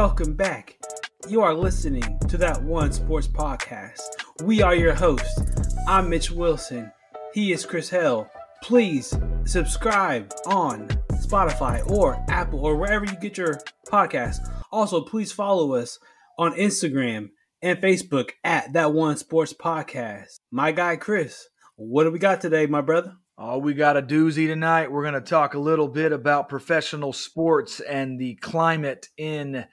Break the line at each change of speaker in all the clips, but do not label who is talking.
welcome back. You are listening to that one sports podcast. We are your hosts. I'm Mitch Wilson. He is Chris Hell. Please subscribe on Spotify or Apple or wherever you get your podcast. Also, please follow us on Instagram and Facebook at that one sports podcast. My guy Chris, what do we got today, my brother?
Oh, we got a doozy tonight. We're going to talk a little bit about professional sports and the climate in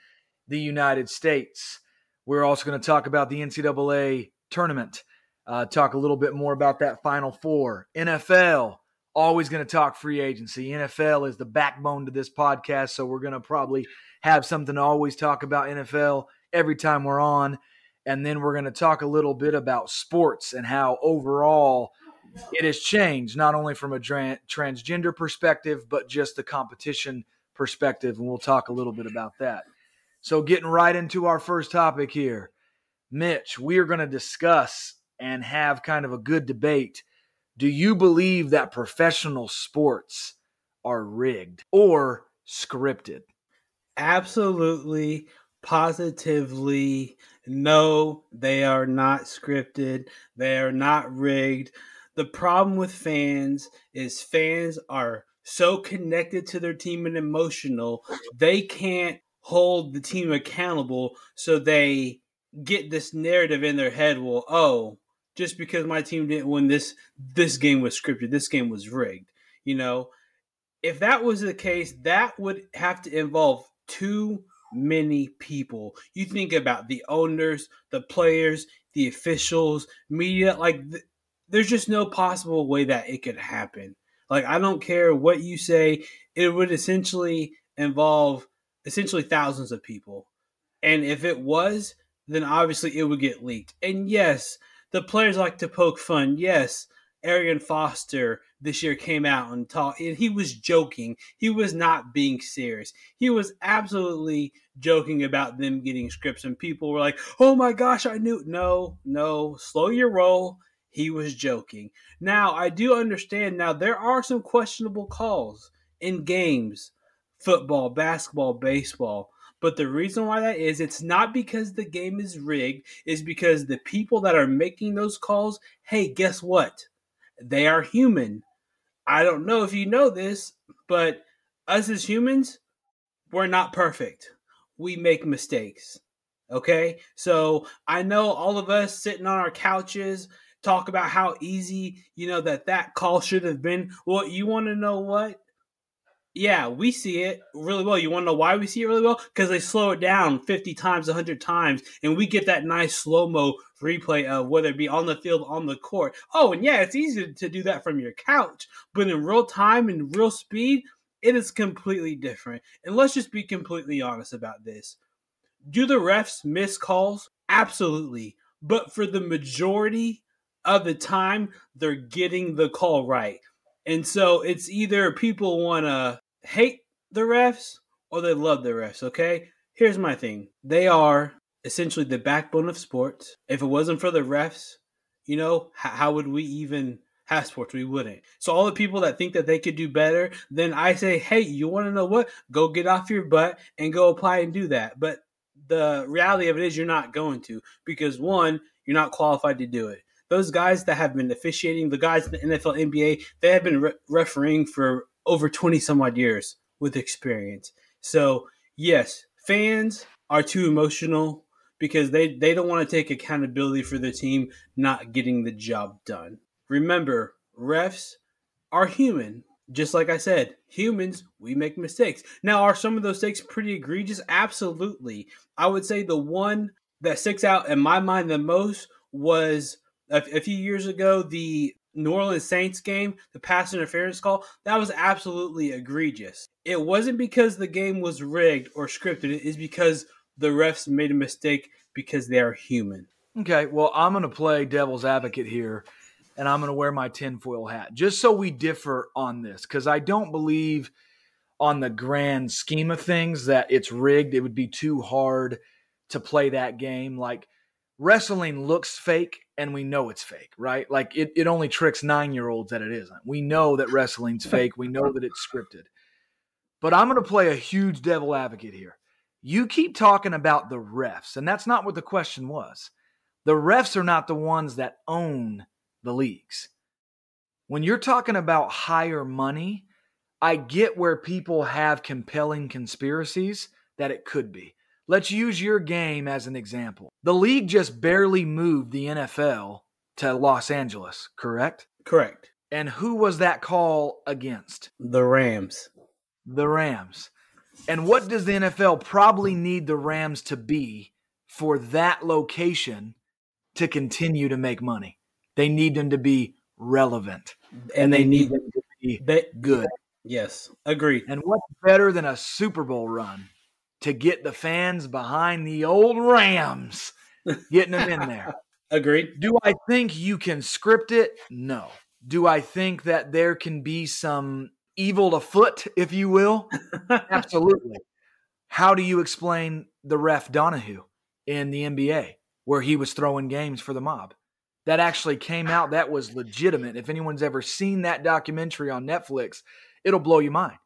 the United States. We're also going to talk about the NCAA tournament, uh, talk a little bit more about that Final Four. NFL, always going to talk free agency. NFL is the backbone to this podcast, so we're going to probably have something to always talk about NFL every time we're on. And then we're going to talk a little bit about sports and how overall – it has changed not only from a tra- transgender perspective, but just the competition perspective. And we'll talk a little bit about that. So, getting right into our first topic here, Mitch, we are going to discuss and have kind of a good debate. Do you believe that professional sports are rigged or scripted?
Absolutely, positively. No, they are not scripted. They are not rigged the problem with fans is fans are so connected to their team and emotional, they can't hold the team accountable. So they get this narrative in their head well, oh, just because my team didn't win this, this game was scripted, this game was rigged. You know, if that was the case, that would have to involve too many people. You think about the owners, the players, the officials, media, like there's just no possible way that it could happen. Like I don't care what you say, it would essentially involve essentially thousands of people. And if it was, then obviously it would get leaked. And yes, the players like to poke fun. Yes, Arian Foster this year came out and talked and he was joking. He was not being serious. He was absolutely joking about them getting scripts and people were like, "Oh my gosh, I knew." No, no, slow your roll he was joking. Now, I do understand now there are some questionable calls in games, football, basketball, baseball. But the reason why that is, it's not because the game is rigged, is because the people that are making those calls, hey, guess what? They are human. I don't know if you know this, but us as humans, we're not perfect. We make mistakes. Okay? So I know all of us sitting on our couches talk about how easy, you know, that that call should have been. Well, you want to know what? Yeah, we see it really well. You want to know why we see it really well? Because they slow it down 50 times, 100 times, and we get that nice slow mo replay of whether it be on the field, on the court. Oh, and yeah, it's easy to do that from your couch, but in real time and real speed, it is completely different. And let's just be completely honest about this. Do the refs miss calls? Absolutely. But for the majority of the time they're getting the call right. And so it's either people want to hate the refs or they love the refs, okay? Here's my thing. They are essentially the backbone of sports. If it wasn't for the refs, you know, how, how would we even have sports? We wouldn't. So all the people that think that they could do better, then I say, hey, you want to know what? Go get off your butt and go apply and do that. But the reality of it is you're not going to because one, you're not qualified to do it those guys that have been officiating, the guys in the NFL, NBA, they have been re- refereeing for over 20 some odd years with experience. So, yes, fans are too emotional because they, they don't want to take accountability for the team not getting the job done. Remember, refs are human. Just like I said, humans, we make mistakes. Now, are some of those mistakes pretty egregious? Absolutely. I would say the one that sticks out in my mind the most was a, a few years ago, the New Orleans Saints game, the pass interference call, that was absolutely egregious. It wasn't because the game was rigged or scripted, it is because the refs made a mistake because they are human.
Okay, well, I'm going to play devil's advocate here and I'm going to wear my tinfoil hat just so we differ on this because I don't believe on the grand scheme of things that it's rigged. It would be too hard to play that game. Like, wrestling looks fake and we know it's fake, right? Like it, it only tricks nine year olds that it isn't. We know that wrestling's fake. We know that it's scripted. But I'm going to play a huge devil advocate here. You keep talking about the refs, and that's not what the question was. The refs are not the ones that own the leagues. When you're talking about higher money, I get where people have compelling conspiracies that it could be. Let's use your game as an example. The league just barely moved the NFL to Los Angeles, correct?
Correct.
And who was that call against?
The Rams.
The Rams. And what does the NFL probably need the Rams to be for that location to continue to make money? They need them to be relevant.
And, and they, they, need them to
be they, good.
Yes, agreed.
And what's better than a Super Bowl run to get the fans behind the old Rams, getting them in there?
agreed.
Do I think you can script it? No. Do I think that there can be some evil afoot, if you will? Absolutely. How do you explain the ref Donaghy in the NBA where he was throwing games for the mob? That actually came out. That was legitimate. If anyone's ever seen that documentary on Netflix, it'll blow your mind.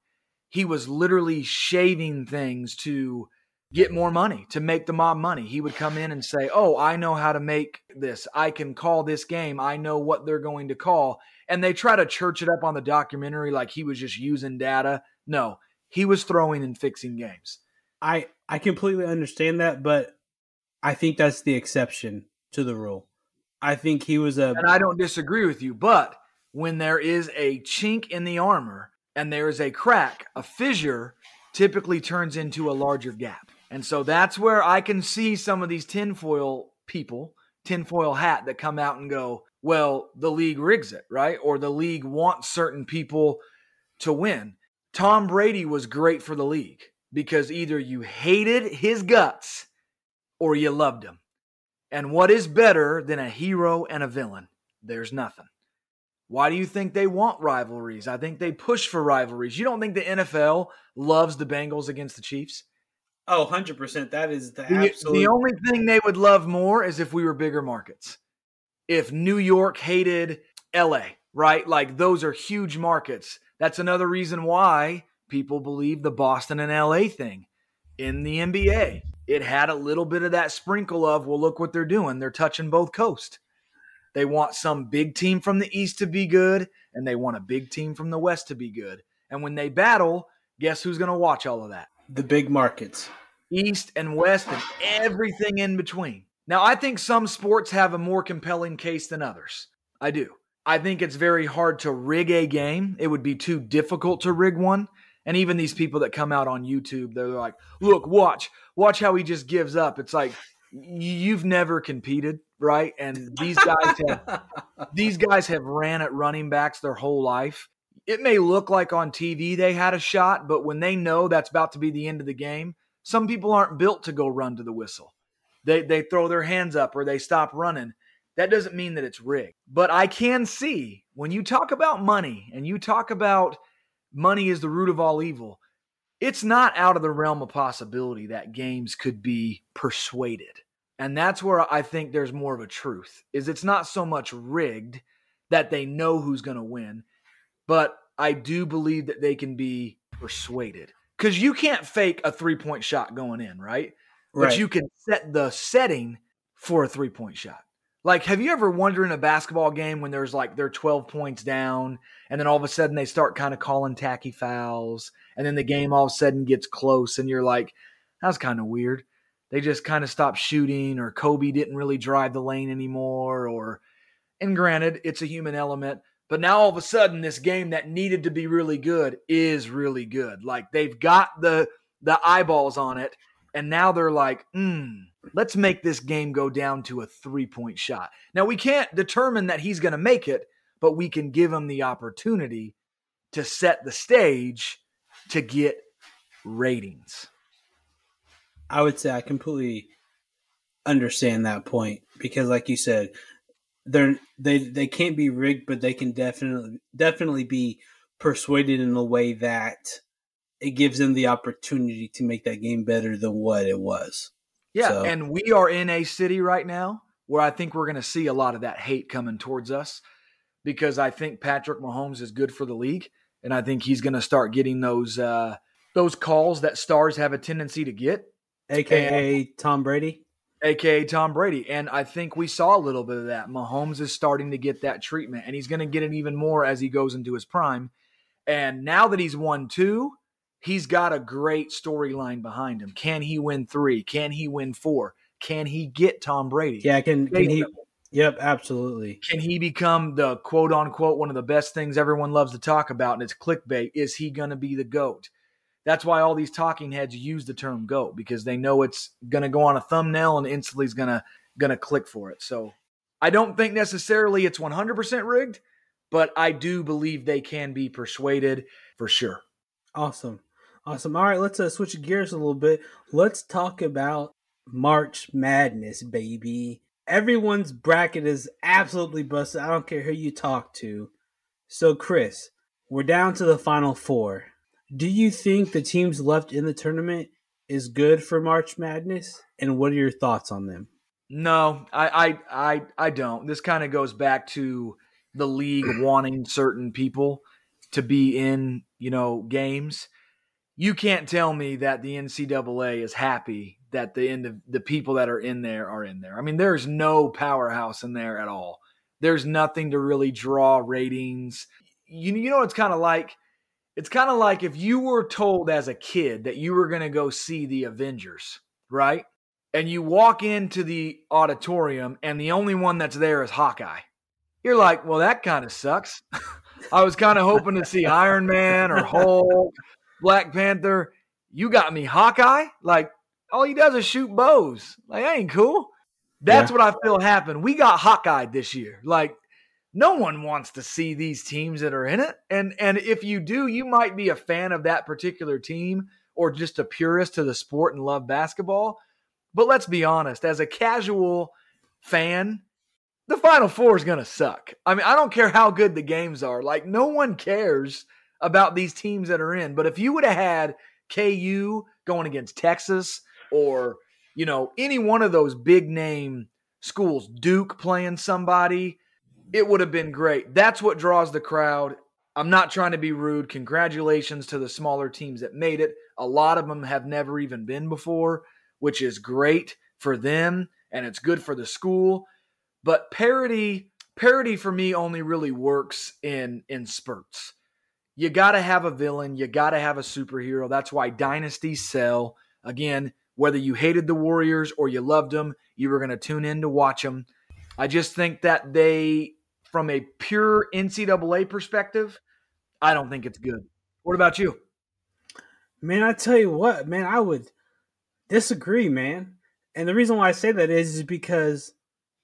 He was literally shaving things to get more money, to make the mob money. He would come in and say, Oh, I know how to make this. I can call this game. I know what they're going to call. And they try to church it up on the documentary like he was just using data. No, he was throwing and fixing games.
I, I completely understand that, but I think that's the exception to the rule. I think he was a.
And I don't disagree with you, but when there is a chink in the armor, and there is a crack, a fissure typically turns into a larger gap. And so that's where I can see some of these tinfoil people, tinfoil hat, that come out and go, well, the league rigs it, right? Or the league wants certain people to win. Tom Brady was great for the league because either you hated his guts or you loved him. And what is better than a hero and a villain? There's nothing. Why do you think they want rivalries? I think they push for rivalries. You don't think the NFL loves the Bengals against the Chiefs?
Oh, 100%. That is the,
the
absolute.
The only thing they would love more is if we were bigger markets. If New York hated LA, right? Like those are huge markets. That's another reason why people believe the Boston and LA thing in the NBA. It had a little bit of that sprinkle of, well, look what they're doing. They're touching both coasts. They want some big team from the East to be good, and they want a big team from the West to be good. And when they battle, guess who's going to watch all of that?
The big markets.
East and West and everything in between. Now, I think some sports have a more compelling case than others. I do. I think it's very hard to rig a game. It would be too difficult to rig one. And even these people that come out on YouTube, they're like, look, watch, watch how he just gives up. It's like, you've never competed right? And these guys have these guys have ran at running backs their whole life. It may look like on TV they had a shot, but when they know that's about to be the end of the game, some people aren't built to go run to the whistle. They they throw their hands up or they stop running. That doesn't mean that it's rigged. But I can see when you talk about money and you talk about money is the root of all evil, it's not out of the realm of possibility that games could be persuaded. And that's where I think there's more of a truth. Is it's not so much rigged that they know who's going to win, but I do believe that they can be persuaded. Cuz you can't fake a three-point shot going in, right? right? But you can set the setting for a three-point shot. Like, have you ever wondered in a basketball game when there's like they're 12 points down, and then all of a sudden they start kind of calling tacky fouls, and then the game all of a sudden gets close, and you're like, that's kind of weird they just kind of stopped shooting or Kobe didn't really drive the lane anymore or and granted it's a human element but now all of a sudden this game that needed to be really good is really good. Like they've got the the eyeballs on it and now they're like hmm let's make this game go down to a three point shot. Now we can't determine that he's going to make it but we can give him the opportunity to set the stage to get ratings
I would say I completely understand that point because, like you said, they're they they can't be rigged, but they can definitely definitely be persuaded in a way that it gives them the opportunity to make that game better than what it was.
Yeah, so. and we are in a city right now where I think we're going to see a lot of that hate coming towards us because I think Patrick Mahomes is good for the league, and I think he's going to start getting those uh, those calls that stars have a tendency to get
aka and, Tom Brady,
aka Tom Brady. And I think we saw a little bit of that. Mahomes is starting to get that treatment, and he's going to get it even more as he goes into his prime. And now that he's won two, he's got a great storyline behind him. Can he win three? Can he win four? Can he get Tom Brady?
Yeah, can can he? Yep, absolutely.
Can he become the quote unquote one of the best things everyone loves to talk about, and it's clickbait? Is he going to be the goat? That's why all these talking heads use the term goat because they know it's going to go on a thumbnail and instantly is going to going to click for it. So I don't think necessarily it's 100% rigged, but I do believe they can be persuaded for sure.
Awesome. Awesome. All right, let's uh, switch gears a little bit. Let's talk about March Madness, baby. Everyone's bracket is absolutely busted. I don't care who you talk to. So, Chris, we're down to the final four. Do you think the teams left in the tournament is good for March Madness? And what are your thoughts on them?
No, I I I, I don't. This kind of goes back to the league wanting certain people to be in, you know, games. You can't tell me that the NCAA is happy that the end of the people that are in there are in there. I mean, there's no powerhouse in there at all. There's nothing to really draw ratings. You, you know, it's kind of like it's kind of like if you were told as a kid that you were going to go see the Avengers, right? And you walk into the auditorium and the only one that's there is Hawkeye. You're like, well, that kind of sucks. I was kind of hoping to see Iron Man or Hulk, Black Panther. You got me Hawkeye? Like, all he does is shoot bows. Like, that ain't cool. That's yeah. what I feel happened. We got Hawkeye this year. Like, no one wants to see these teams that are in it. And and if you do, you might be a fan of that particular team or just a purist to the sport and love basketball. But let's be honest, as a casual fan, the final four is going to suck. I mean, I don't care how good the games are. Like no one cares about these teams that are in. But if you would have had KU going against Texas or, you know, any one of those big name schools, Duke playing somebody, it would have been great. That's what draws the crowd. I'm not trying to be rude. Congratulations to the smaller teams that made it. A lot of them have never even been before, which is great for them and it's good for the school. But parity parity for me only really works in in spurts. You got to have a villain, you got to have a superhero. That's why dynasties sell. Again, whether you hated the Warriors or you loved them, you were going to tune in to watch them. I just think that they from a pure NCAA perspective, I don't think it's good. What about you?
Man, I tell you what, man, I would disagree, man. And the reason why I say that is, is because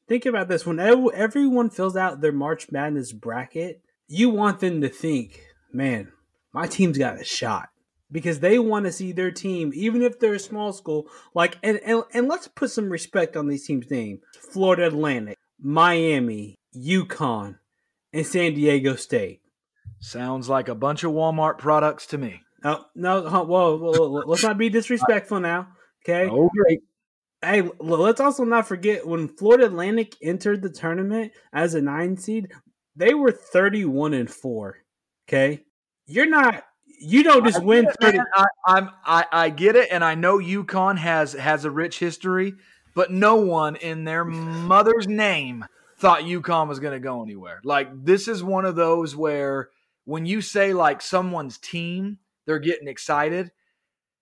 think about this: when everyone fills out their March Madness bracket, you want them to think, "Man, my team's got a shot," because they want to see their team, even if they're a small school. Like, and and, and let's put some respect on these teams' name: Florida Atlantic, Miami, UConn, and San Diego State.
Sounds like a bunch of Walmart products to me.
Oh, no, whoa, whoa, whoa, let's not be disrespectful now. Okay.
Oh, great.
Hey, let's also not forget when Florida Atlantic entered the tournament as a nine seed, they were 31 and four. Okay. You're not, you don't just win 30.
I, I'm, I, I get it. And I know UConn has, has a rich history, but no one in their mother's name thought UConn was going to go anywhere. Like this is one of those where when you say like someone's team, they're getting excited.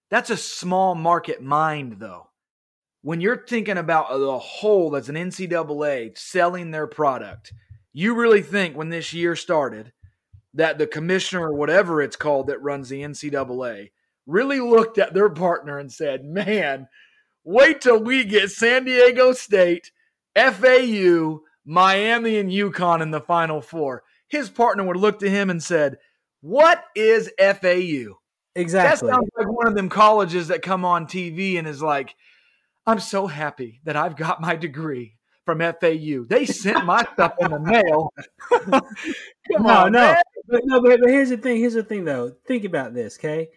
That's a small market mind though. When you're thinking about the whole that's an NCAA selling their product, you really think when this year started that the commissioner or whatever it's called that runs the NCAA really looked at their partner and said, "Man, wait till we get San Diego State, FAU, Miami and UConn in the Final Four, his partner would look to him and said, "What is FAU?"
Exactly.
That sounds like one of them colleges that come on TV and is like, "I'm so happy that I've got my degree from FAU. They sent my stuff in the mail."
no, on, no, but, no. But, but here's the thing. Here's the thing, though. Think about this, okay?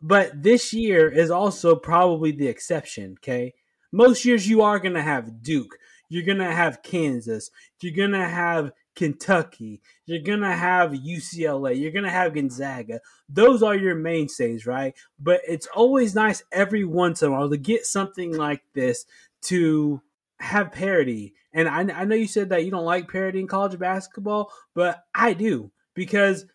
But this year is also probably the exception, okay? Most years you are going to have Duke. You're gonna have Kansas. You're gonna have Kentucky, you're gonna have UCLA, you're gonna have Gonzaga. Those are your mainstays, right? But it's always nice every once in a while to get something like this to have parity. And I, I know you said that you don't like parity in college basketball, but I do because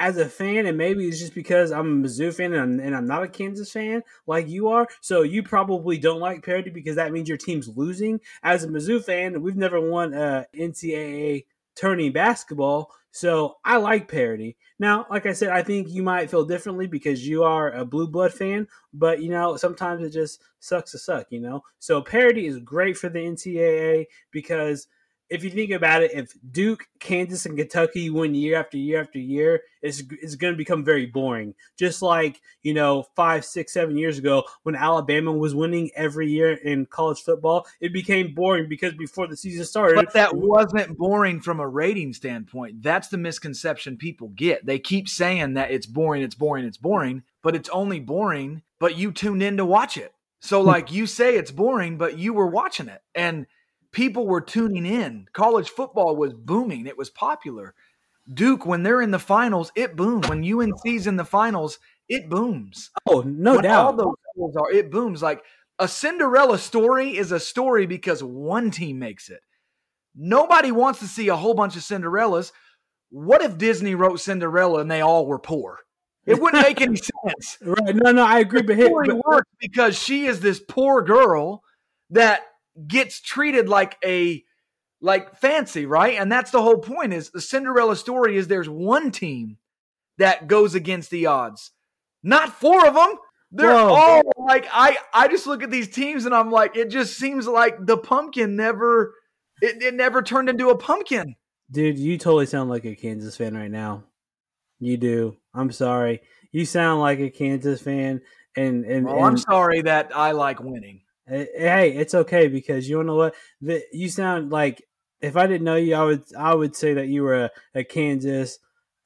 as a fan, and maybe it's just because I'm a Mizzou fan and I'm, and I'm, not a Kansas fan like you are. So you probably don't like parity because that means your team's losing. As a Mizzou fan, we've never won a NCAA tourney basketball, so I like parity. Now, like I said, I think you might feel differently because you are a blue blood fan, but you know sometimes it just sucks to suck. You know, so parity is great for the NCAA because if you think about it, if Duke, Kansas, and Kentucky win year after year after year, it's, it's going to become very boring. Just like, you know, five, six, seven years ago when Alabama was winning every year in college football, it became boring because before the season started.
But that wasn't boring from a rating standpoint. That's the misconception people get. They keep saying that it's boring, it's boring, it's boring, but it's only boring, but you tuned in to watch it. So, hmm. like you say, it's boring, but you were watching it. And people were tuning in. College football was booming. It was popular. Duke, when they're in the finals, it booms. When UNC's in the finals, it booms.
Oh, no when doubt. All those
schools are it booms. Like a Cinderella story is a story because one team makes it. Nobody wants to see a whole bunch of Cinderellas. What if Disney wrote Cinderella and they all were poor? It wouldn't make any sense.
Right. No, no, I agree.
The but story but, works because she is this poor girl that gets treated like a like fancy, right? And that's the whole point is the Cinderella story is there's one team that goes against the odds. Not four of them. They're Whoa. all like I I just look at these teams and I'm like it just seems like the pumpkin never it, it never turned into a pumpkin.
Dude, you totally sound like a Kansas fan right now. You do. I'm sorry. You sound like a Kansas fan and and,
well,
and
I'm sorry that I like winning.
Hey, it's okay because you know what? The, you sound like if I didn't know you, I would I would say that you were a, a Kansas,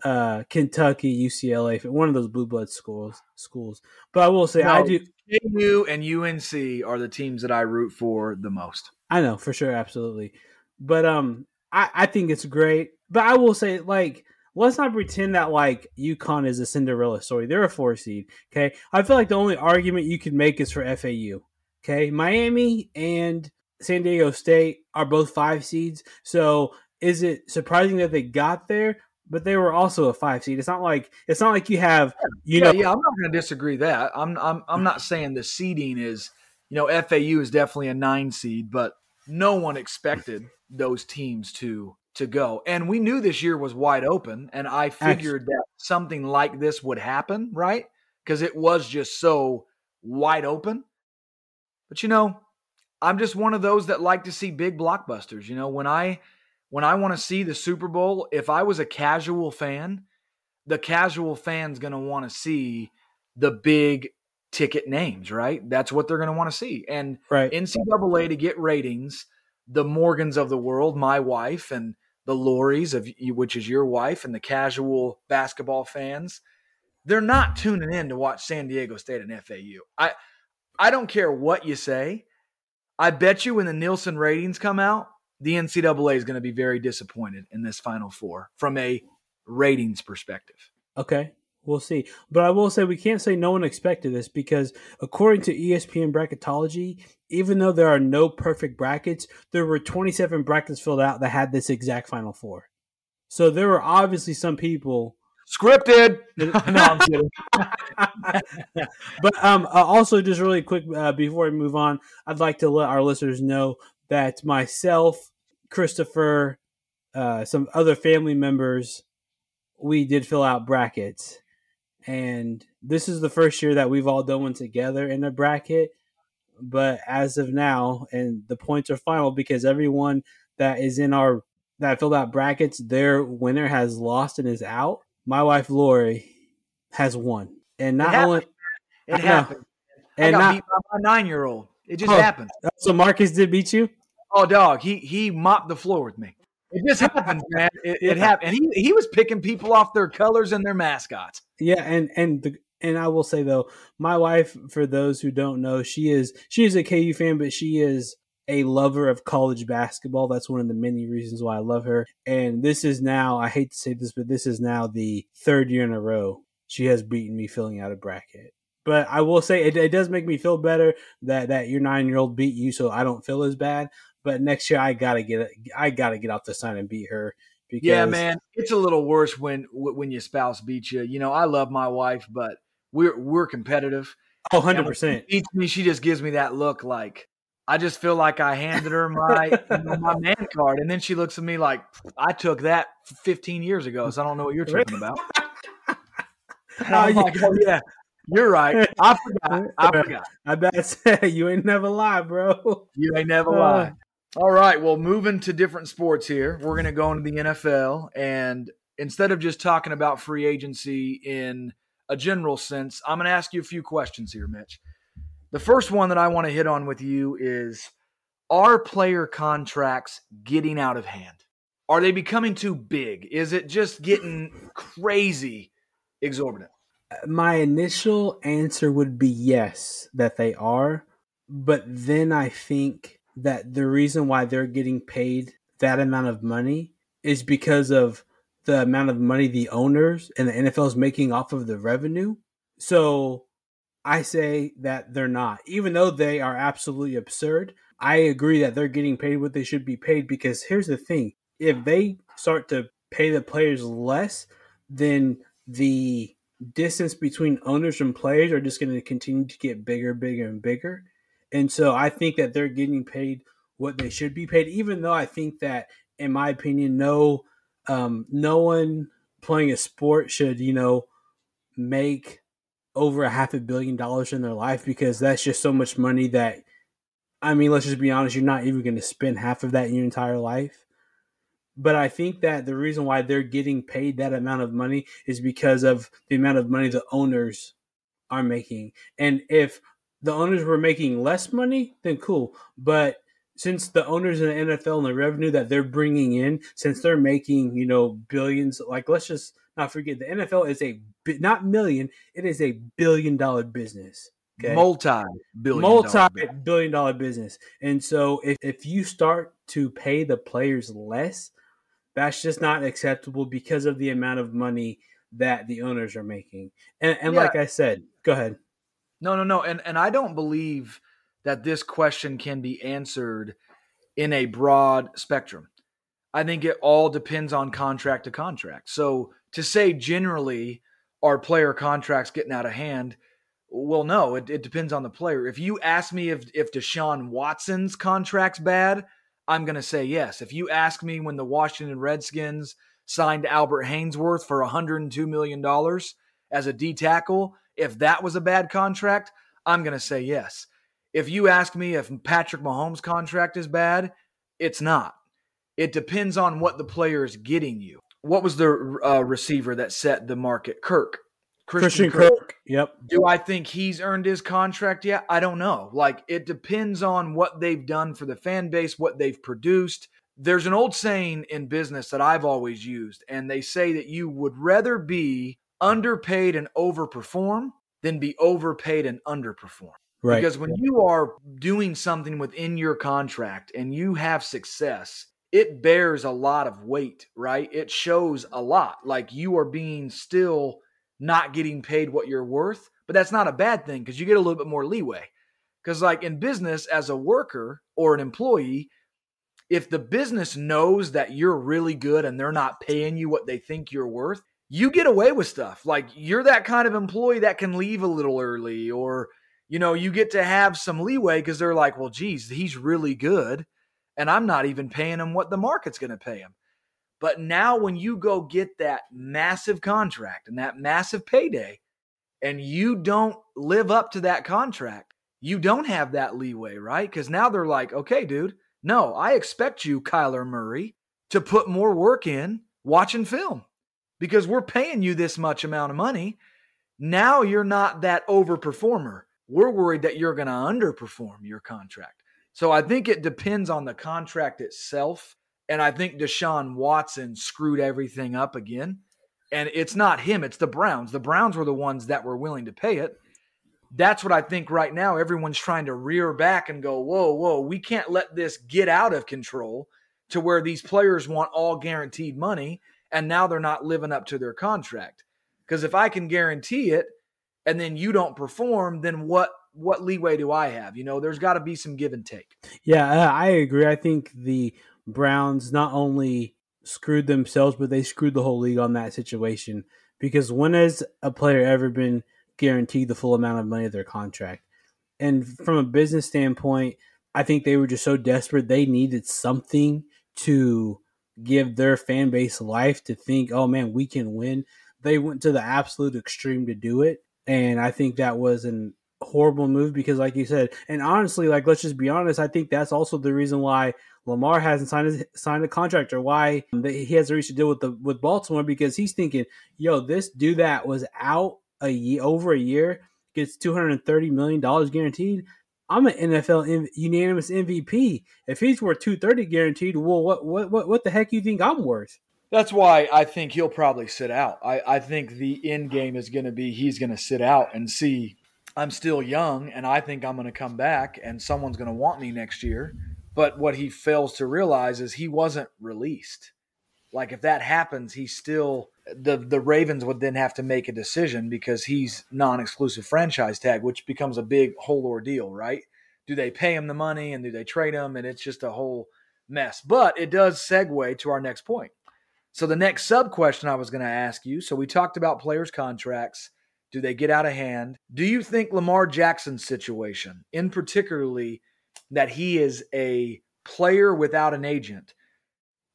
uh, Kentucky, UCLA, one of those blue blood schools. Schools, but I will say no, I do.
KU and UNC are the teams that I root for the most.
I know for sure, absolutely. But um, I I think it's great. But I will say like let's not pretend that like UConn is a Cinderella story. They're a four seed. Okay. I feel like the only argument you could make is for FAU. Okay, Miami and San Diego State are both five seeds. So is it surprising that they got there? But they were also a five seed. It's not like it's not like you have you
yeah,
know.
Yeah, I'm not going to disagree that. I'm I'm I'm not saying the seeding is you know FAU is definitely a nine seed, but no one expected those teams to to go. And we knew this year was wide open, and I figured Actually, that something like this would happen, right? Because it was just so wide open. But you know, I'm just one of those that like to see big blockbusters. You know, when I when I want to see the Super Bowl, if I was a casual fan, the casual fan's going to want to see the big ticket names, right? That's what they're going to want to see. And
right.
NCAA to get ratings, the Morgans of the world, my wife, and the Loris of which is your wife, and the casual basketball fans, they're not tuning in to watch San Diego State and FAU. I I don't care what you say. I bet you when the Nielsen ratings come out, the NCAA is going to be very disappointed in this Final Four from a ratings perspective.
Okay, we'll see. But I will say we can't say no one expected this because according to ESPN bracketology, even though there are no perfect brackets, there were 27 brackets filled out that had this exact Final Four. So there were obviously some people
Scripted.
no, I'm kidding. but um, uh, also, just really quick uh, before we move on, I'd like to let our listeners know that myself, Christopher, uh, some other family members, we did fill out brackets, and this is the first year that we've all done one together in a bracket. But as of now, and the points are final because everyone that is in our that filled out brackets, their winner has lost and is out my wife Lori has won, and not
it
only
it happened. And I got not, beat by my nine year old. It just oh, happened.
So Marcus did beat you.
Oh, dog! He he mopped the floor with me. It just happens, man. It, it yeah. happened, and he he was picking people off their colors and their mascots.
Yeah, and and the and I will say though, my wife, for those who don't know, she is she is a KU fan, but she is a lover of college basketball. That's one of the many reasons why I love her. And this is now, I hate to say this, but this is now the third year in a row she has beaten me filling out a bracket. But I will say it, it does make me feel better that, that your nine year old beat you, so I don't feel as bad. But next year I gotta get I gotta get off the sign and beat her.
Because, yeah, man, it's a little worse when when your spouse beats you. You know, I love my wife, but we're we're competitive.
Oh, 100 percent.
Beats me, she just gives me that look like I just feel like I handed her my you know, my man card, and then she looks at me like I took that 15 years ago. So I don't know what you're talking about. oh, like, oh, yeah, you're right. I forgot. I forgot.
I bet you ain't never lie, bro.
You ain't never uh. lie. All right. Well, moving to different sports here, we're going to go into the NFL. And instead of just talking about free agency in a general sense, I'm going to ask you a few questions here, Mitch. The first one that I want to hit on with you is Are player contracts getting out of hand? Are they becoming too big? Is it just getting crazy exorbitant?
My initial answer would be yes, that they are. But then I think that the reason why they're getting paid that amount of money is because of the amount of money the owners and the NFL is making off of the revenue. So I say that they're not. Even though they are absolutely absurd, I agree that they're getting paid what they should be paid because here's the thing if they start to pay the players less, then the distance between owners and players are just going to continue to get bigger, bigger, and bigger. And so I think that they're getting paid what they should be paid, even though I think that, in my opinion, no, um, no one playing a sport should, you know, make over a half a billion dollars in their life because that's just so much money that, I mean, let's just be honest, you're not even going to spend half of that in your entire life. But I think that the reason why they're getting paid that amount of money is because of the amount of money the owners are making. And if the owners were making less money, then cool. But since the owners in the NFL and the revenue that they're bringing in, since they're making you know billions, like let's just not forget the NFL is a not million, it is a billion dollar business.
Okay? Multi billion
multi billion dollar business. And so if, if you start to pay the players less, that's just not acceptable because of the amount of money that the owners are making. And, and yeah. like I said, go ahead.
No, no, no. And and I don't believe that this question can be answered in a broad spectrum. I think it all depends on contract to contract. So to say generally are player contracts getting out of hand, well, no, it, it depends on the player. If you ask me if if Deshaun Watson's contract's bad, I'm gonna say yes. If you ask me when the Washington Redskins signed Albert Haynesworth for 102 million dollars as a D tackle, if that was a bad contract, I'm going to say yes. If you ask me if Patrick Mahomes' contract is bad, it's not. It depends on what the player is getting you. What was the uh, receiver that set the market? Kirk.
Christian, Christian Kirk. Kirk. Yep.
Do I think he's earned his contract yet? I don't know. Like, it depends on what they've done for the fan base, what they've produced. There's an old saying in business that I've always used, and they say that you would rather be underpaid and overperform than be overpaid and underperform. Right. Because when you are doing something within your contract and you have success, it bears a lot of weight, right? It shows a lot. Like you are being still not getting paid what you're worth, but that's not a bad thing because you get a little bit more leeway. Because, like in business, as a worker or an employee, if the business knows that you're really good and they're not paying you what they think you're worth, you get away with stuff. Like you're that kind of employee that can leave a little early, or, you know, you get to have some leeway because they're like, well, geez, he's really good. And I'm not even paying him what the market's going to pay him. But now, when you go get that massive contract and that massive payday, and you don't live up to that contract, you don't have that leeway, right? Because now they're like, okay, dude, no, I expect you, Kyler Murray, to put more work in watching film because we're paying you this much amount of money. Now you're not that overperformer. We're worried that you're going to underperform your contract. So I think it depends on the contract itself. And I think Deshaun Watson screwed everything up again. And it's not him, it's the Browns. The Browns were the ones that were willing to pay it. that's what I think right now. Everyone's trying to rear back and go, whoa, whoa, we can't let this get out of control to where these players want all guaranteed money and now they're not living up to their contract. Because if I can guarantee it and then you don't perform, then what what leeway do I have? You know, there's got to be some give and take.
Yeah, uh, I agree. I think the Browns not only screwed themselves, but they screwed the whole league on that situation. Because when has a player ever been guaranteed the full amount of money of their contract? And from a business standpoint, I think they were just so desperate they needed something to give their fan base life to think, oh man, we can win. They went to the absolute extreme to do it. And I think that was an horrible move because, like you said, and honestly, like let's just be honest, I think that's also the reason why Lamar hasn't signed signed a contract or why he hasn't reached a deal with the with Baltimore because he's thinking, yo, this dude that was out a year over a year gets two hundred and thirty million dollars guaranteed. I'm an NFL unanimous MVP. If he's worth 230 guaranteed, well, what what what what the heck you think I'm worth?
That's why I think he'll probably sit out. I, I think the end game is going to be he's going to sit out and see. I'm still young, and I think I'm going to come back, and someone's going to want me next year. But what he fails to realize is he wasn't released. Like if that happens, he's still the the Ravens would then have to make a decision because he's non-exclusive franchise tag, which becomes a big whole ordeal, right? Do they pay him the money and do they trade him? And it's just a whole mess. But it does segue to our next point. So the next sub question I was going to ask you. So we talked about players' contracts. Do they get out of hand? Do you think Lamar Jackson's situation, in particularly that he is a player without an agent,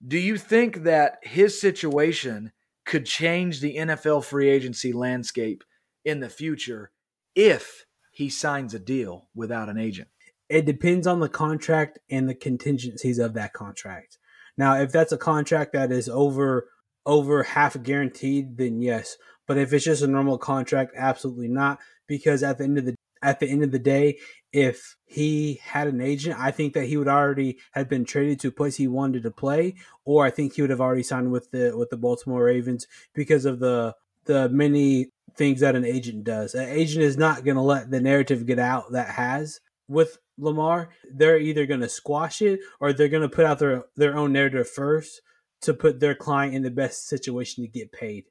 do you think that his situation could change the NFL free agency landscape in the future if he signs a deal without an agent?
It depends on the contract and the contingencies of that contract. Now, if that's a contract that is over over half guaranteed, then yes. But if it's just a normal contract, absolutely not. Because at the end of the at the end of the day, if he had an agent, I think that he would already have been traded to a place he wanted to play, or I think he would have already signed with the with the Baltimore Ravens because of the the many things that an agent does. An agent is not going to let the narrative get out that has with Lamar. They're either going to squash it or they're going to put out their their own narrative first to put their client in the best situation to get paid.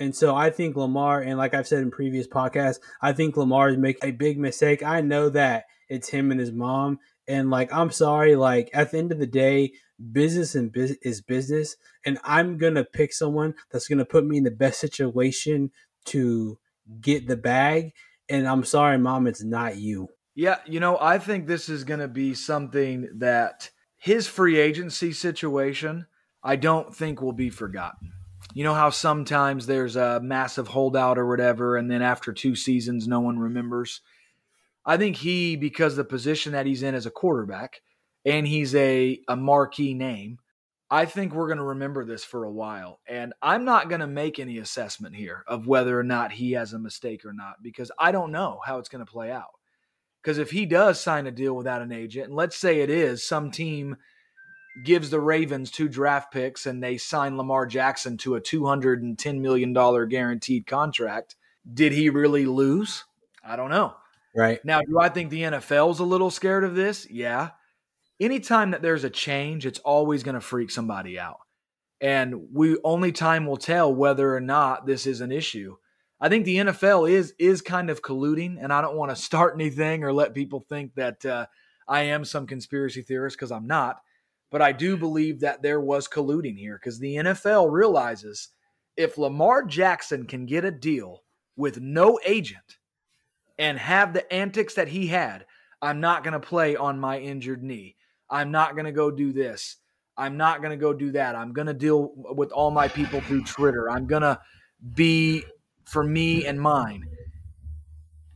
And so I think Lamar, and like I've said in previous podcasts, I think Lamar is making a big mistake. I know that it's him and his mom. And like, I'm sorry, like at the end of the day, business and biz- is business. And I'm going to pick someone that's going to put me in the best situation to get the bag. And I'm sorry, mom, it's not you.
Yeah. You know, I think this is going to be something that his free agency situation, I don't think will be forgotten. You know how sometimes there's a massive holdout or whatever, and then after two seasons, no one remembers. I think he, because the position that he's in as a quarterback, and he's a, a marquee name, I think we're going to remember this for a while. And I'm not going to make any assessment here of whether or not he has a mistake or not, because I don't know how it's going to play out. Because if he does sign a deal without an agent, and let's say it is some team gives the Ravens two draft picks and they sign Lamar Jackson to a $210 million guaranteed contract, did he really lose? I don't know.
Right.
Now, do I think the NFL's a little scared of this? Yeah. Anytime that there's a change, it's always going to freak somebody out. And we only time will tell whether or not this is an issue. I think the NFL is is kind of colluding, and I don't want to start anything or let people think that uh, I am some conspiracy theorist because I'm not. But I do believe that there was colluding here because the NFL realizes if Lamar Jackson can get a deal with no agent and have the antics that he had, I'm not going to play on my injured knee. I'm not going to go do this. I'm not going to go do that. I'm going to deal with all my people through Twitter. I'm going to be for me and mine.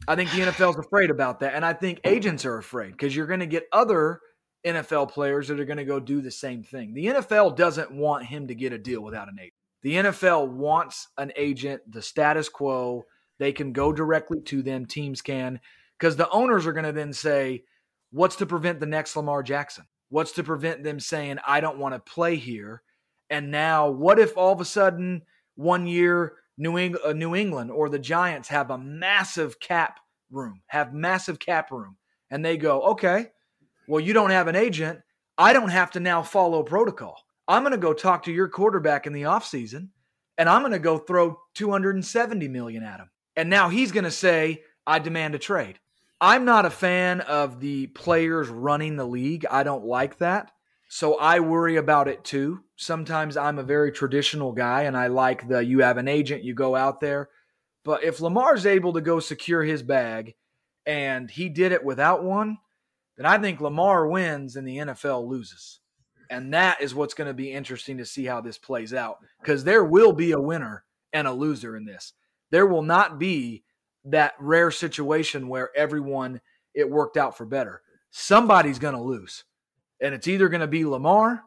I think the NFL's afraid about that. And I think agents are afraid because you're going to get other NFL players that are going to go do the same thing. The NFL doesn't want him to get a deal without an agent. The NFL wants an agent, the status quo. They can go directly to them, teams can, because the owners are going to then say, What's to prevent the next Lamar Jackson? What's to prevent them saying, I don't want to play here? And now, what if all of a sudden, one year, New, Eng- uh, New England or the Giants have a massive cap room, have massive cap room, and they go, okay, well, you don't have an agent. I don't have to now follow protocol. I'm going to go talk to your quarterback in the offseason and I'm going to go throw 270 million at him. And now he's going to say, I demand a trade. I'm not a fan of the players running the league. I don't like that. So I worry about it too. Sometimes I'm a very traditional guy and I like the you have an agent, you go out there. But if Lamar's able to go secure his bag and he did it without one, then I think Lamar wins and the NFL loses. And that is what's going to be interesting to see how this plays out because there will be a winner and a loser in this. There will not be that rare situation where everyone it worked out for better. Somebody's going to lose. And it's either going to be Lamar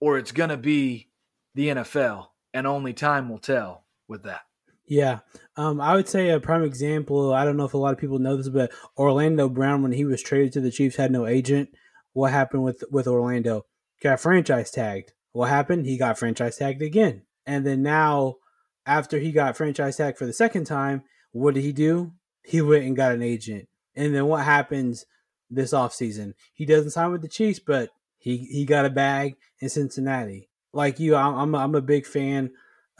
or it's going to be the NFL. And only time will tell with that.
Yeah. Um, I would say a prime example, I don't know if a lot of people know this, but Orlando Brown, when he was traded to the Chiefs, had no agent. What happened with, with Orlando? Got franchise tagged. What happened? He got franchise tagged again. And then now, after he got franchise tagged for the second time, what did he do? He went and got an agent. And then what happens this offseason? He doesn't sign with the Chiefs, but he, he got a bag in Cincinnati. Like you, I'm, I'm, a, I'm a big fan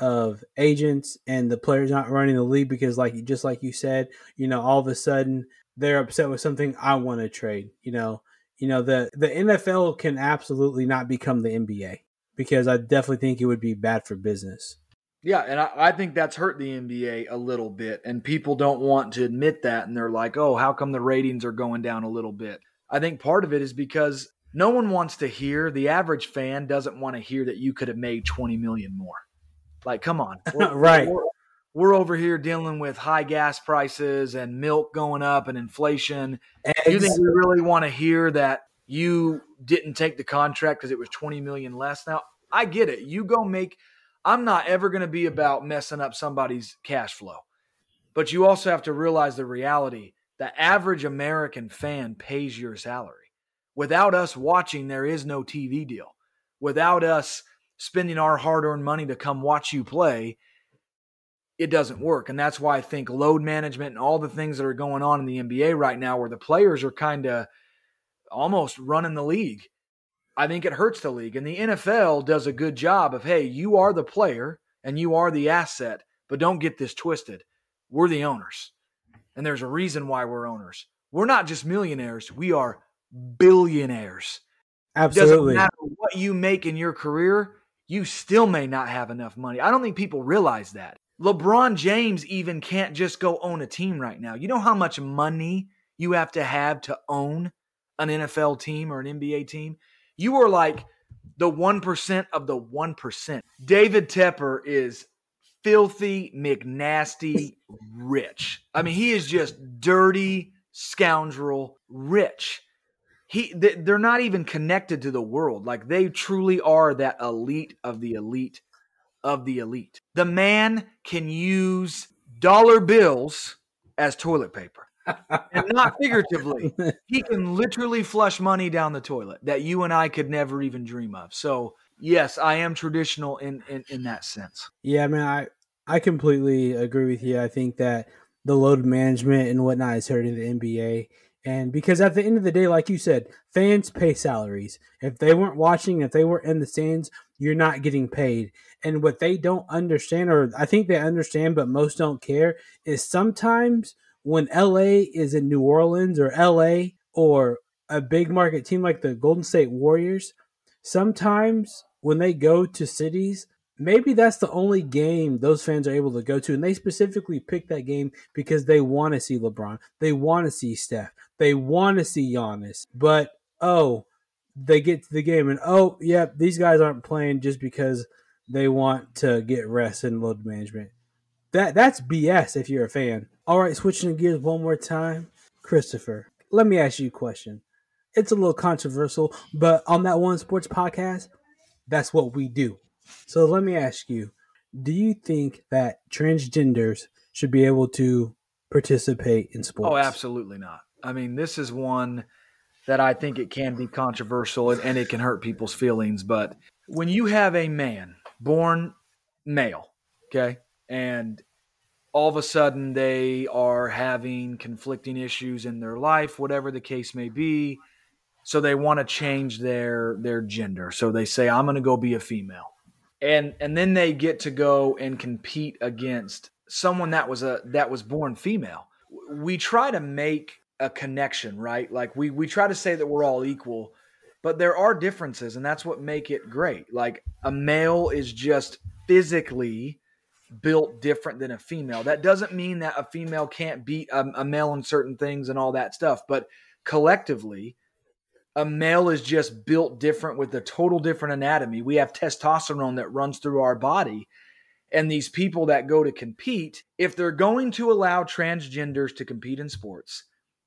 of agents and the players not running the league because like just like you said, you know, all of a sudden they're upset with something I want to trade. You know, you know, the the NFL can absolutely not become the NBA because I definitely think it would be bad for business.
Yeah, and I, I, think that's hurt the NBA a little bit, and people don't want to admit that, and they're like, "Oh, how come the ratings are going down a little bit?" I think part of it is because no one wants to hear. The average fan doesn't want to hear that you could have made twenty million more. Like, come on.
We're, right.
We're, we're, over here dealing with high gas prices and milk going up and inflation. Eggs. You think we really want to hear that you didn't take the contract because it was 20 million less? Now, I get it. You go make I'm not ever going to be about messing up somebody's cash flow. But you also have to realize the reality. The average American fan pays your salary. Without us watching, there is no TV deal. Without us spending our hard earned money to come watch you play, it doesn't work. And that's why I think load management and all the things that are going on in the NBA right now, where the players are kind of almost running the league. I think it hurts the league. And the NFL does a good job of, hey, you are the player and you are the asset, but don't get this twisted. We're the owners. And there's a reason why we're owners. We're not just millionaires, we are billionaires.
Absolutely.
It doesn't matter what you make in your career, you still may not have enough money. I don't think people realize that. LeBron James even can't just go own a team right now. You know how much money you have to have to own an NFL team or an NBA team? You are like the 1% of the 1%. David Tepper is filthy, McNasty, rich. I mean, he is just dirty, scoundrel, rich he they're not even connected to the world. Like they truly are that elite of the elite of the elite. The man can use dollar bills as toilet paper. And not figuratively. He can literally flush money down the toilet that you and i could never even dream of. So yes i am traditional in in, in that sense.
Yeah i mean i i completely agree with you. I think that the load management and whatnot is hurting the nba and because at the end of the day, like you said, fans pay salaries. If they weren't watching, if they were in the stands, you're not getting paid. And what they don't understand, or I think they understand, but most don't care, is sometimes when LA is in New Orleans or LA or a big market team like the Golden State Warriors, sometimes when they go to cities, maybe that's the only game those fans are able to go to. And they specifically pick that game because they want to see LeBron. They want to see Steph. They want to see Giannis. But, oh, they get to the game and, oh, yep, yeah, these guys aren't playing just because they want to get rest and load management. That That's BS if you're a fan. All right, switching gears one more time. Christopher, let me ask you a question. It's a little controversial, but on that one sports podcast, that's what we do. So let me ask you do you think that transgenders should be able to participate in oh, sports?
Oh, absolutely not. I mean, this is one that I think it can be controversial and, and it can hurt people's feelings. But when you have a man born male, okay, and all of a sudden they are having conflicting issues in their life, whatever the case may be. So they want to change their their gender. So they say, I'm gonna go be a female. And and then they get to go and compete against someone that was a that was born female. We try to make a connection, right? Like we we try to say that we're all equal, but there are differences and that's what make it great. Like a male is just physically built different than a female. That doesn't mean that a female can't beat a, a male in certain things and all that stuff, but collectively, a male is just built different with a total different anatomy. We have testosterone that runs through our body. And these people that go to compete, if they're going to allow transgenders to compete in sports,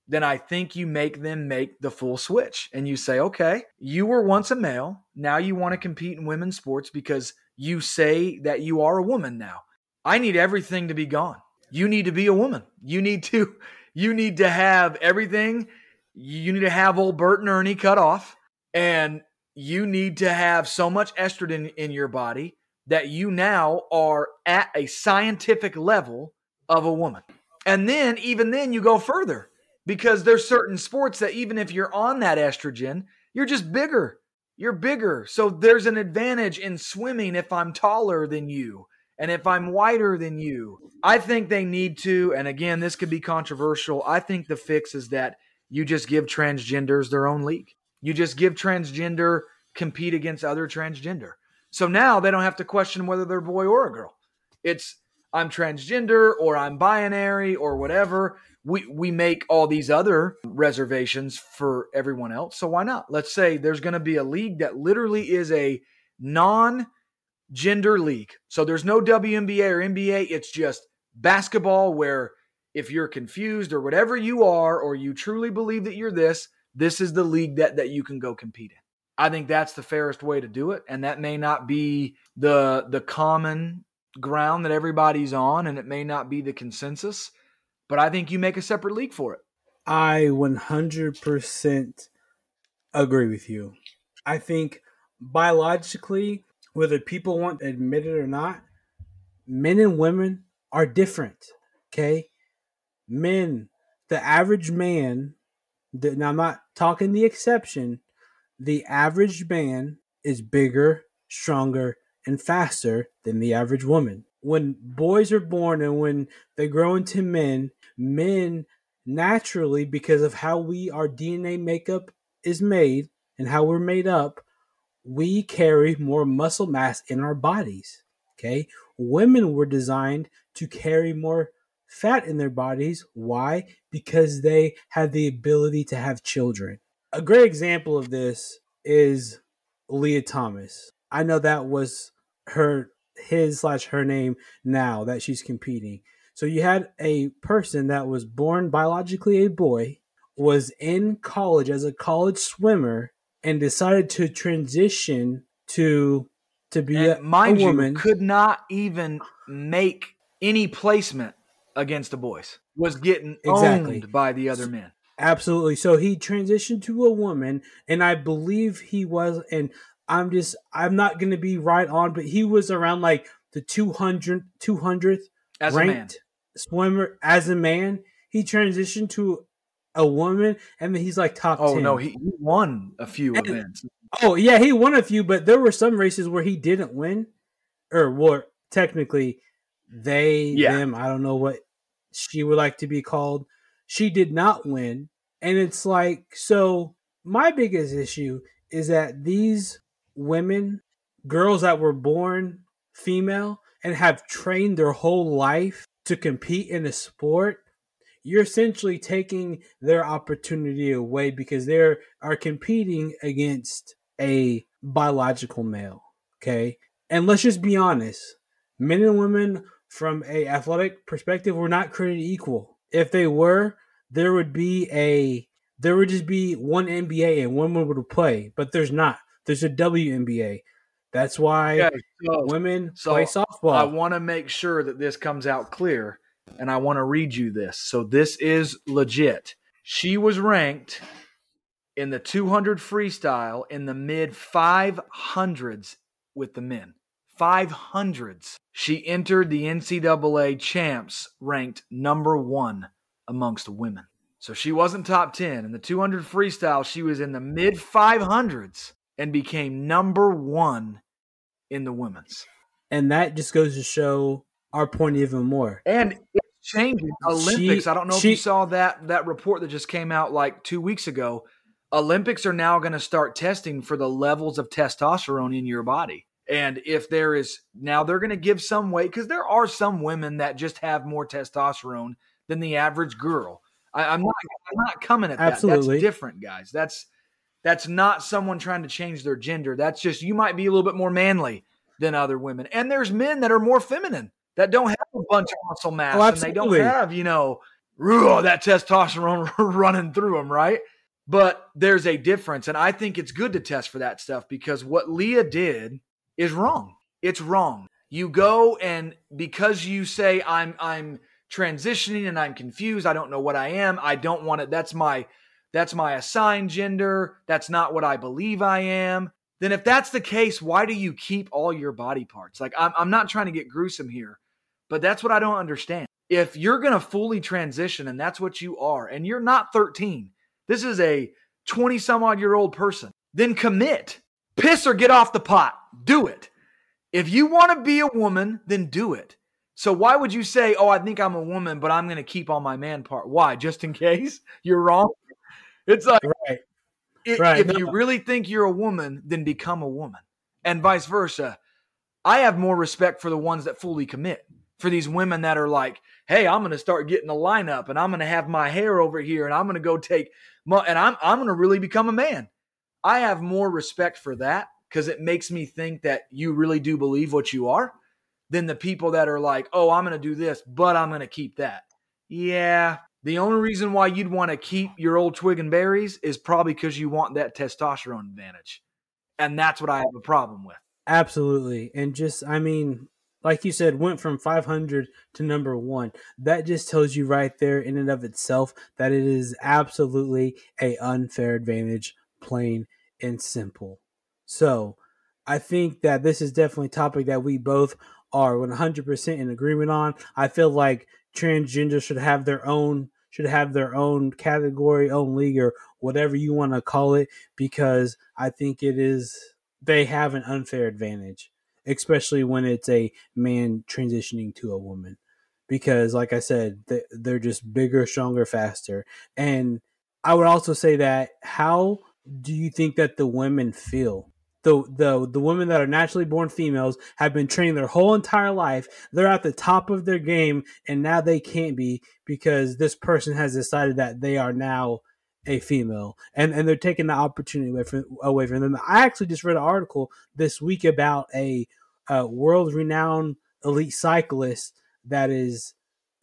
then I think you make them make the full switch. And you say, okay, you were once a male. Now you want to compete in women's sports because you say that you are a woman now. I need everything to be gone. You need to be a woman. You need to you need to have everything. You need to have old Bert and Ernie cut off. And you need to have so much estrogen in your body that you now are at a scientific level of a woman. And then, even then, you go further because there's certain sports that even if you're on that estrogen, you're just bigger. You're bigger. So there's an advantage in swimming if I'm taller than you and if I'm whiter than you. I think they need to, and again, this could be controversial. I think the fix is that you just give transgenders their own league. You just give transgender compete against other transgender. So now they don't have to question whether they're a boy or a girl. It's I'm transgender or I'm binary or whatever. We we make all these other reservations for everyone else. So why not? Let's say there's going to be a league that literally is a non gender league. So there's no WNBA or NBA. It's just basketball where if you're confused or whatever you are, or you truly believe that you're this, this is the league that, that you can go compete in. I think that's the fairest way to do it. And that may not be the the common ground that everybody's on, and it may not be the consensus, but I think you make a separate league for it.
I 100% agree with you. I think biologically, whether people want to admit it or not, men and women are different. Okay. Men, the average man, the, now I'm not talking the exception, the average man is bigger, stronger, and faster than the average woman. When boys are born and when they grow into men, men naturally, because of how we our DNA makeup is made and how we're made up, we carry more muscle mass in our bodies. Okay. Women were designed to carry more fat in their bodies. Why? Because they have the ability to have children. A great example of this is Lia Thomas. I know that was her his slash her name now that she's competing. So you had a person that was born biologically a boy, was in college as a college swimmer, and decided to transition to to be and a, mind a woman.
You, could not even make any placement against the boys. Was getting exactly. owned by the other men.
Absolutely. So he transitioned to a woman, and I believe he was. And I'm just, I'm not going to be right on, but he was around like the 200, 200th
as ranked
swimmer as a man. He transitioned to a woman, and then he's like top.
Oh
10.
no, he, he won a few and, events.
Oh yeah, he won a few, but there were some races where he didn't win, or well, technically, they yeah. them. I don't know what she would like to be called. She did not win, and it's like so. My biggest issue is that these women, girls that were born female and have trained their whole life to compete in a sport you're essentially taking their opportunity away because they are competing against a biological male. Okay. And let's just be honest men and women from a athletic perspective were not created equal. If they were, there would be a there would just be one NBA and one woman would play, but there's not. There's a WNBA. That's why so, women so play softball.
I want to make sure that this comes out clear and I want to read you this. So this is legit. She was ranked in the 200 freestyle in the mid 500s with the men. 500s. She entered the NCAA champs ranked number one amongst women. So she wasn't top 10. In the 200 freestyle, she was in the mid 500s and became number one in the women's.
And that just goes to show our point even more.
And it's changing. Olympics. She, I don't know she, if you saw that that report that just came out like two weeks ago. Olympics are now going to start testing for the levels of testosterone in your body. And if there is now, they're going to give some weight because there are some women that just have more testosterone than the average girl. I, am not, I'm not coming at that. Absolutely. That's different, guys. That's that's not someone trying to change their gender. That's just you might be a little bit more manly than other women. And there's men that are more feminine that don't have a bunch of muscle mass oh, and they don't have, you know, that testosterone running through them, right? But there's a difference. And I think it's good to test for that stuff because what Lia did is wrong. It's wrong. You go and because you say I'm I'm transitioning and I'm confused, I don't know what I am, I don't want it. That's my that's my assigned gender. That's not what I believe I am. Then if that's the case, why do you keep all your body parts? Like I'm I'm not trying to get gruesome here, but that's what I don't understand. If you're going to fully transition and that's what you are and you're not 13, this is a 20 some odd year old person, then commit. Piss or get off the pot. Do it. If you want to be a woman, then do it. So why would you say, "Oh, I think I'm a woman, but I'm going to keep all my man part"? Why? Just in case you're wrong. It's like right. It, right. if no. you really think you're a woman, then become a woman, and vice versa. I have more respect for the ones that fully commit. For these women that are like, "Hey, I'm going to start getting a lineup, and I'm going to have my hair over here, and I'm going to go take, my, and I'm I'm going to really become a man." I have more respect for that because it makes me think that you really do believe what you are than the people that are like, oh, I'm going to do this, but I'm going to keep that. Yeah. The only reason why you'd want to keep your old twig and berries is probably because you want that testosterone advantage. And that's what I have a problem with.
Absolutely. And just, I mean, like you said, went from 500 to number one. That just tells you right there, in and of itself, that it is absolutely a unfair advantage, plain and simple. So I think that this is definitely a topic that we both are 100% in agreement on. I feel like transgender should have their own should have their own category, own league, or whatever you want to call it, because I think it is they have an unfair advantage, especially when it's a man transitioning to a woman. Because, like I said, they're just bigger, stronger, faster. And I would also say that how do you think that the women feel the the the women that are naturally born females have been training their whole entire life. They're at the top of their game, and now they can't be because this person has decided that they are now a female, and and they're taking the opportunity away from away from them. I actually just read an article this week about a, a world renowned elite cyclist that is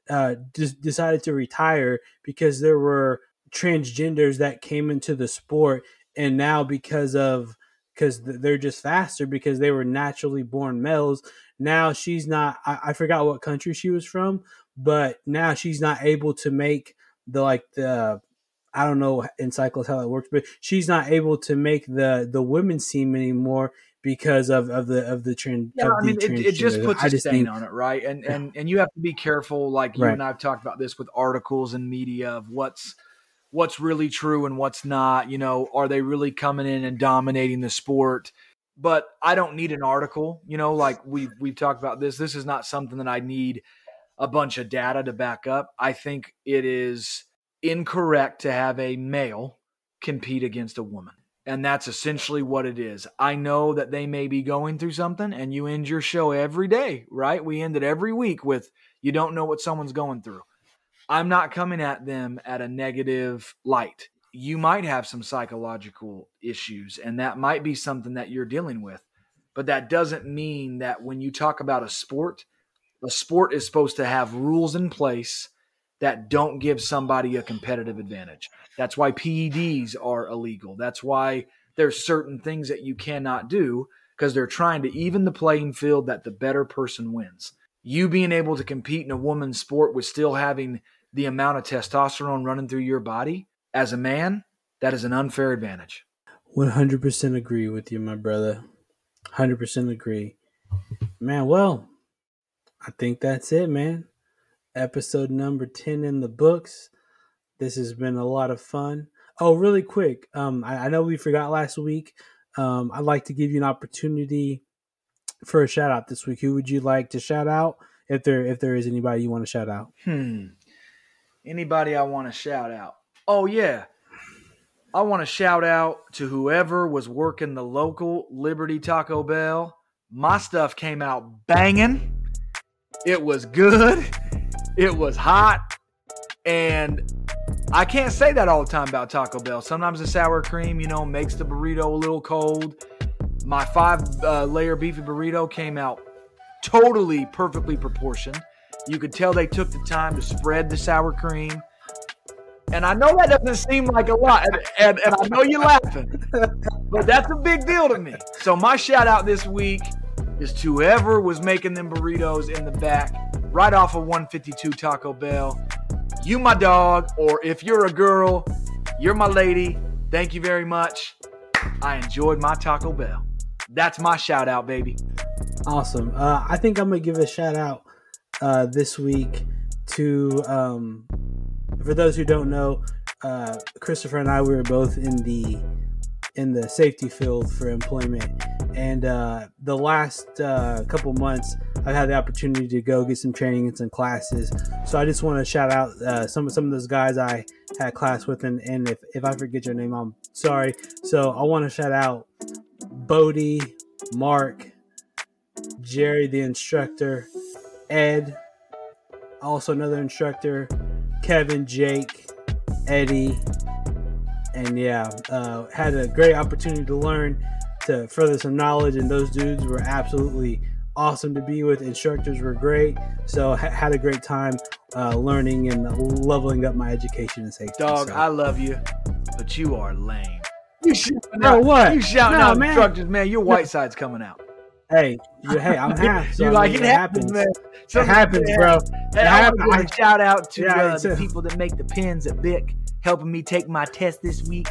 uh, just decided to retire because there were transgenders that came into the sport, and now because of because they're just faster because they were naturally born males. Now she's not. I, I, forgot what country she was from, but now she's not able to make the like the. I don't know in cycles how it works, but she's not able to make the the women's team anymore because of, of the of the trend.
Yeah, I mean, it, it, just puts I a stain think, on it, right? And and and you have to be careful. Like you right. and I've talked about this with articles and media of what's what's really true and what's not. You know, are they really coming in and dominating the sport? But I don't need an article. You know, like we we've talked about this. This is not something that I need a bunch of data to back up. I think it is incorrect to have a male compete against a woman. And that's essentially what it is. I know that they may be going through something, and you end your show every day, right? We end it every week with you don't know what someone's going through. I'm not coming at them at a negative light. You might have some psychological issues, and that might be something that you're dealing with. But that doesn't mean that when you talk about a sport, a sport is supposed to have rules in place that don't give somebody a competitive advantage. That's why PEDs are illegal. That's why there's certain things that you cannot do because they're trying to even the playing field that the better person wins. You being able to compete in a woman's sport with still having the amount of testosterone running through your body as a man, that is an unfair advantage.
100% agree with you, my brother. 100% agree. Man, well, I think that's it, man. Episode number 10 in the books. This has been a lot of fun. Oh, really quick. Um, I, I know we forgot last week. Um, I'd like to give you an opportunity for a shout out this week. Who would you like to shout out? If there if there is anybody you want to shout out.
Hmm. Anybody I want to shout out? Oh yeah. I want to shout out to whoever was working the local Liberty Taco Bell. My stuff came out banging. It was good. It was hot. And I can't say that all the time about Taco Bell. Sometimes the sour cream, you know, makes the burrito a little cold. My five uh, layer beefy burrito came out totally perfectly proportioned. You could tell they took the time to spread the sour cream. And I know that doesn't seem like a lot, and, and, and I know you're laughing, but that's a big deal to me. So my shout out this week is to whoever was making them burritos in the back, right off of 152 Taco Bell. You my dog, or if you're a girl, you're my lady. Thank you very much. I enjoyed my Taco Bell. That's my shout out, baby.
Awesome. Uh, I think I'm gonna give a shout out uh, this week to um, for those who don't know, uh, Christopher and I we were both in the in the safety field for employment, and uh, the last uh, couple months I've had the opportunity to go get some training and some classes. So I just want to shout out uh, some some of those guys I had class with, and, and if if I forget your name, I'm sorry. So I want to shout out Bodie, Mark, Jerry, the instructor, Ed, also another instructor, Kevin, Jake, Eddie, and yeah, uh, had a great opportunity to learn to further some knowledge. And those dudes were absolutely awesome to be with. Instructors were great, so ha- had a great time uh, learning and leveling up my education and safety.
Dog,
so.
I love you, but you are lame. You shouting
Bro,
out,
what?
You shouting
No,
out
man.
instructors, man. Your white side's coming out.
Hey, you, hey, I'm half. So
you like
mean,
it happens, man.
It happens,
man.
bro.
Hey,
It
I
happens.
want to shout out to
Yeah,
uh, the people that make the pens at Bic, helping me take my test this week.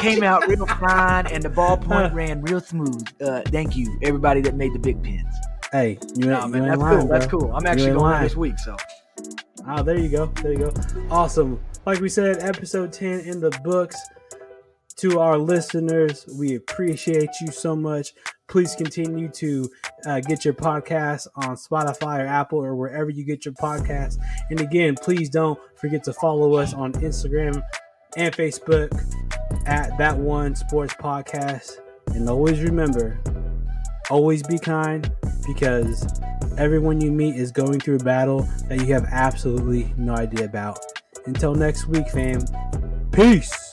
Came out real fine, and the ballpoint ran real smooth. Uh, thank you, everybody that made the Bic pens.
hey, you,
No,
ain't-
man, that's
lying,
cool. That's cool. I'm actually going
lying.
this week, so
Oh, there you go. There you go. Awesome. Like we said, episode 10 in the books. To our listeners, we appreciate you so much. Please continue to uh, get your podcast on Spotify or Apple or wherever you get your podcast. And again, please don't forget to follow us on Instagram and Facebook at that one sports podcast. And always remember, always be kind because everyone you meet is going through a battle that you have absolutely no idea about. Until next week, fam. Peace.